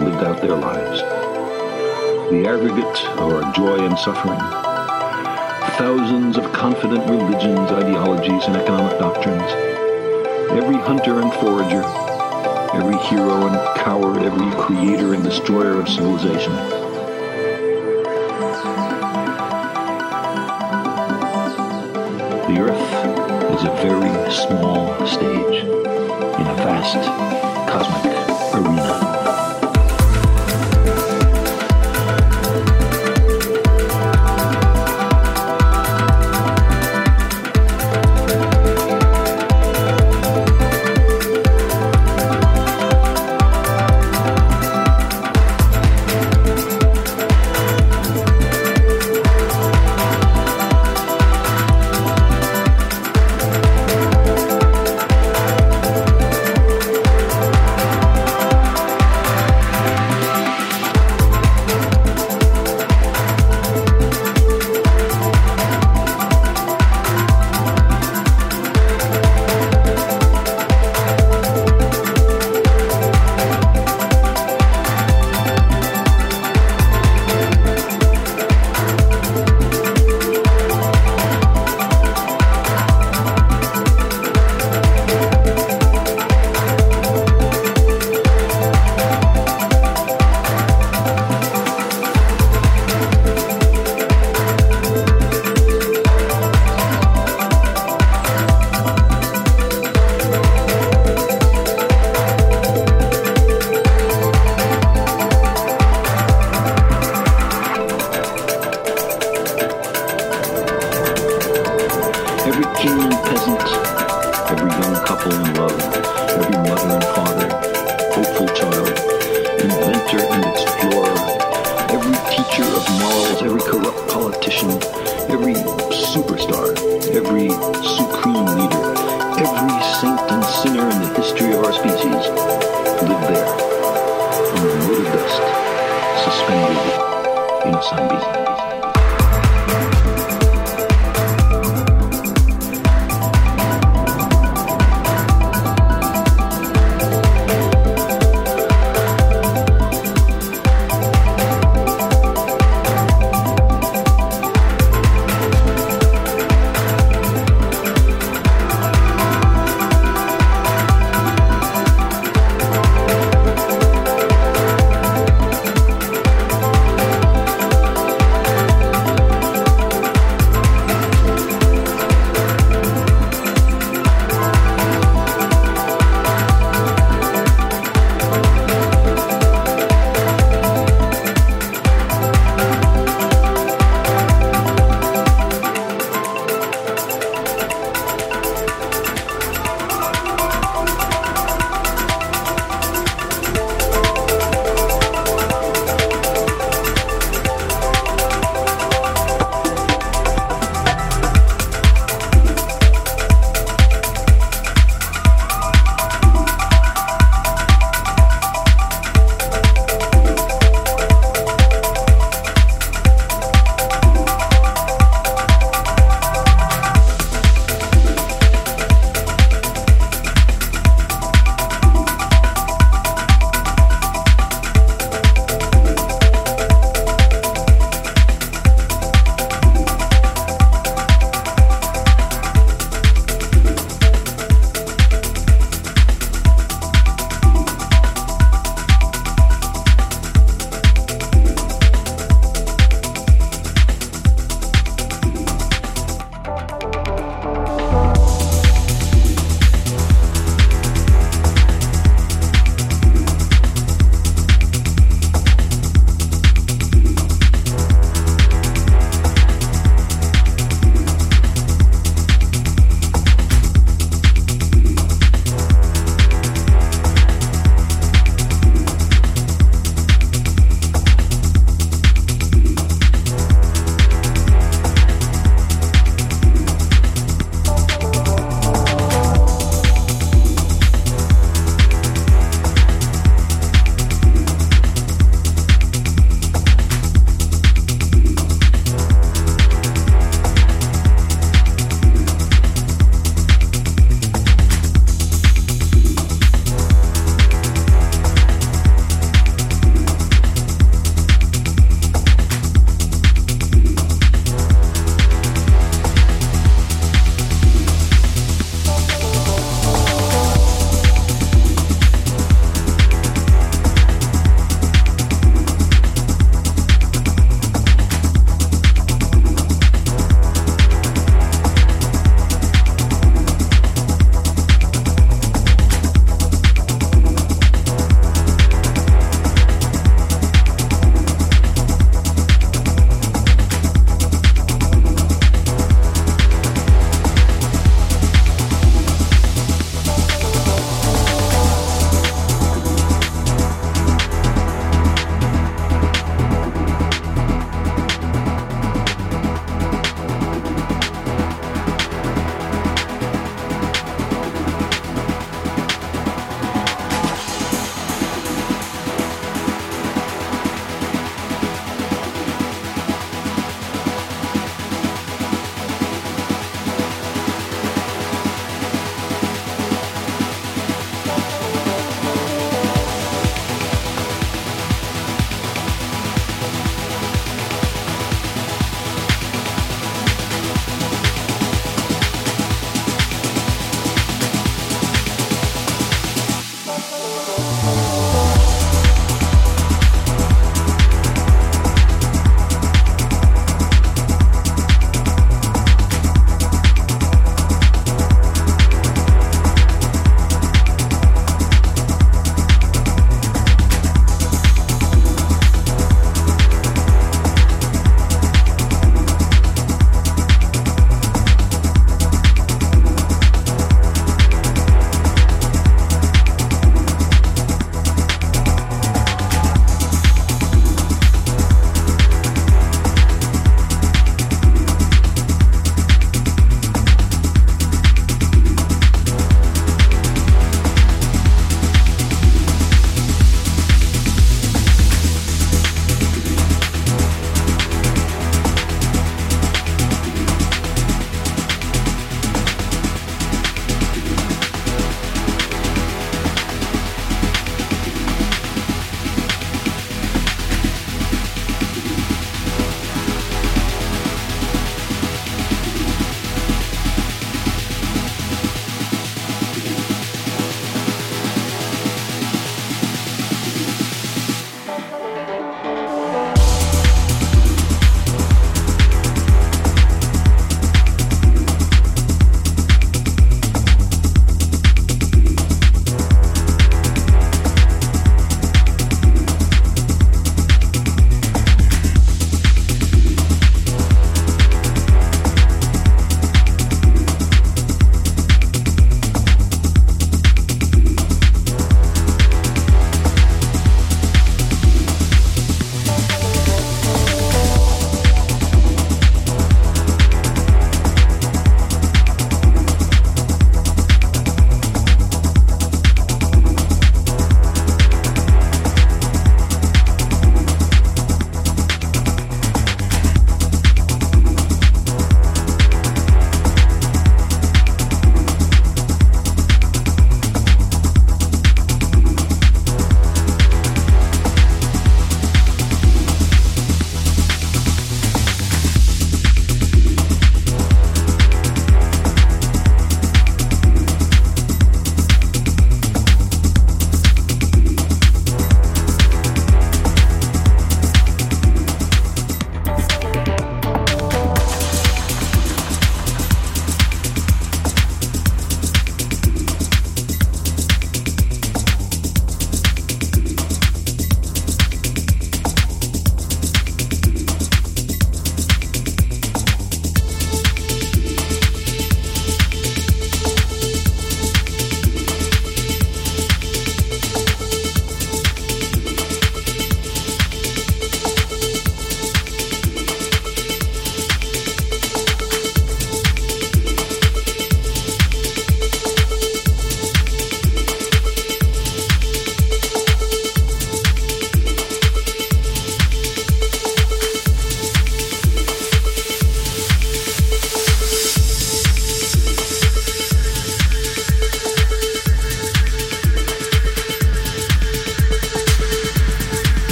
lived out their lives. The aggregate of our joy and suffering. Thousands of confident religions, ideologies, and economic doctrines. Every hunter and forager, every hero and coward, every creator and destroyer of civilization. The Earth is a very small stage in a vast cosmic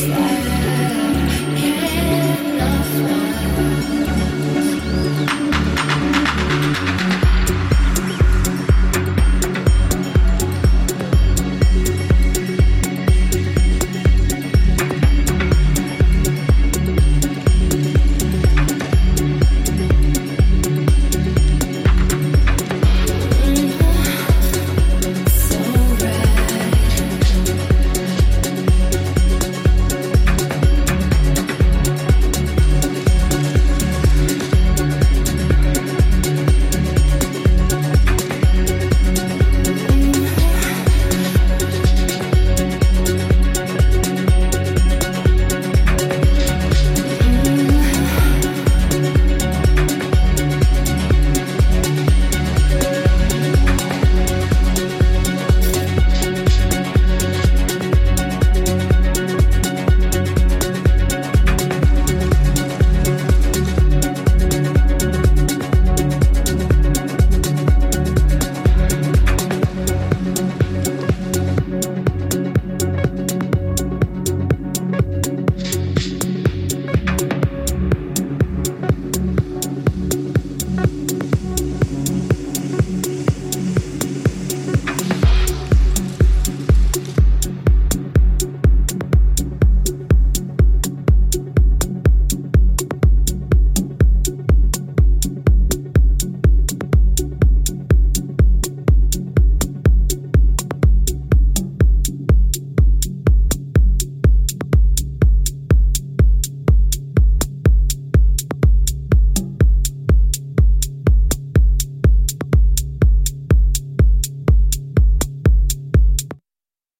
life.